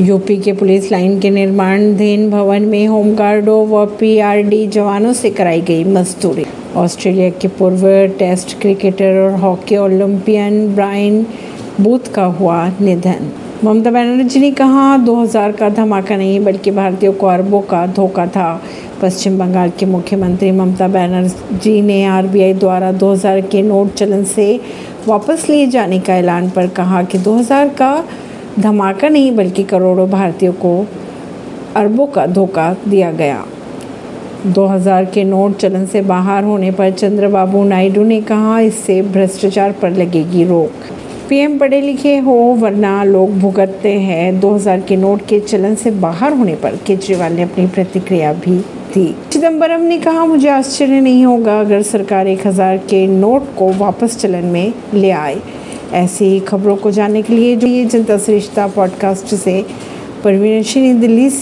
UP के police line के निर्माणाधीन भवन में होमगार्डों व पीआरडी जवानों से कराई गई मजदूरी। ऑस्ट्रेलिया के पूर्व टेस्ट क्रिकेटर और हॉकी ओलंपियन ब्रायन बूथ का हुआ निधन। ममता बनर्जी ने कहा 2000 का धमाका नहीं, बल्कि भारतीयों को अरबों का धोखा था। पश्चिम बंगाल के मुख्यमंत्री ममता बनर्जी ने आरबीआई द्वारा 2000 के नोट चलन से वापस लिए जाने का ऐलान पर कहा कि 2000 का धमाका नहीं, बल्कि करोड़ों भारतीयों को अरबों का धोखा दिया गया। 2000 के नोट चलन से बाहर होने पर चंद्रबाबू नायडू ने कहा, इससे भ्रष्टाचार पर लगेगी रोक। पीएम पढ़े लिखे हो, वरना लोग भुगतते हैं। 2000 के नोट के चलन से बाहर होने पर केजरीवाल ने अपनी प्रतिक्रिया भी दी। चिदम्बरम ने कहा, मुझे आश्चर्य नहीं होगा अगर सरकार 1000 के नोट को वापस चलन में ले आए। ऐसी खबरों को जानने के लिए जो ये जनता श्रेष्ठता पॉडकास्ट से। परवीन दिल्ली से।